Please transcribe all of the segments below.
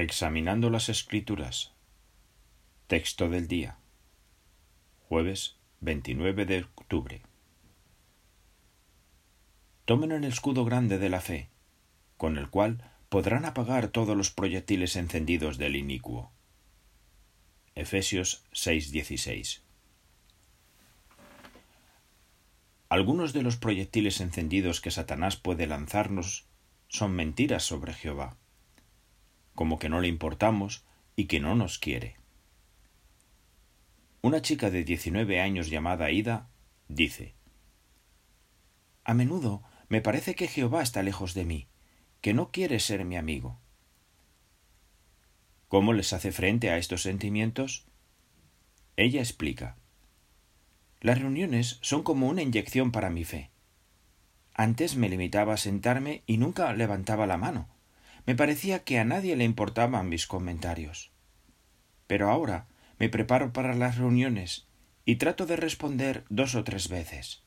Examinando las Escrituras. Texto del día. Jueves 29 de octubre. Tomen el escudo grande de la fe, con el cual podrán apagar todos los proyectiles encendidos del inicuo. Efesios 6:16. Algunos de los proyectiles encendidos que Satanás puede lanzarnos son mentiras sobre Jehová como que no le importamos y que no nos quiere. Una chica de diecinueve años llamada Ida dice A menudo me parece que Jehová está lejos de mí, que no quiere ser mi amigo. ¿Cómo les hace frente a estos sentimientos? Ella explica Las reuniones son como una inyección para mi fe. Antes me limitaba a sentarme y nunca levantaba la mano me parecía que a nadie le importaban mis comentarios. Pero ahora me preparo para las reuniones y trato de responder dos o tres veces.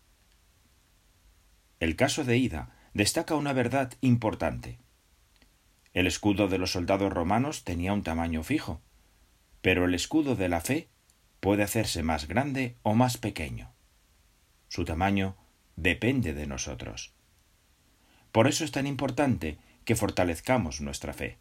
El caso de Ida destaca una verdad importante. El escudo de los soldados romanos tenía un tamaño fijo, pero el escudo de la fe puede hacerse más grande o más pequeño. Su tamaño depende de nosotros. Por eso es tan importante que fortalezcamos nuestra fe.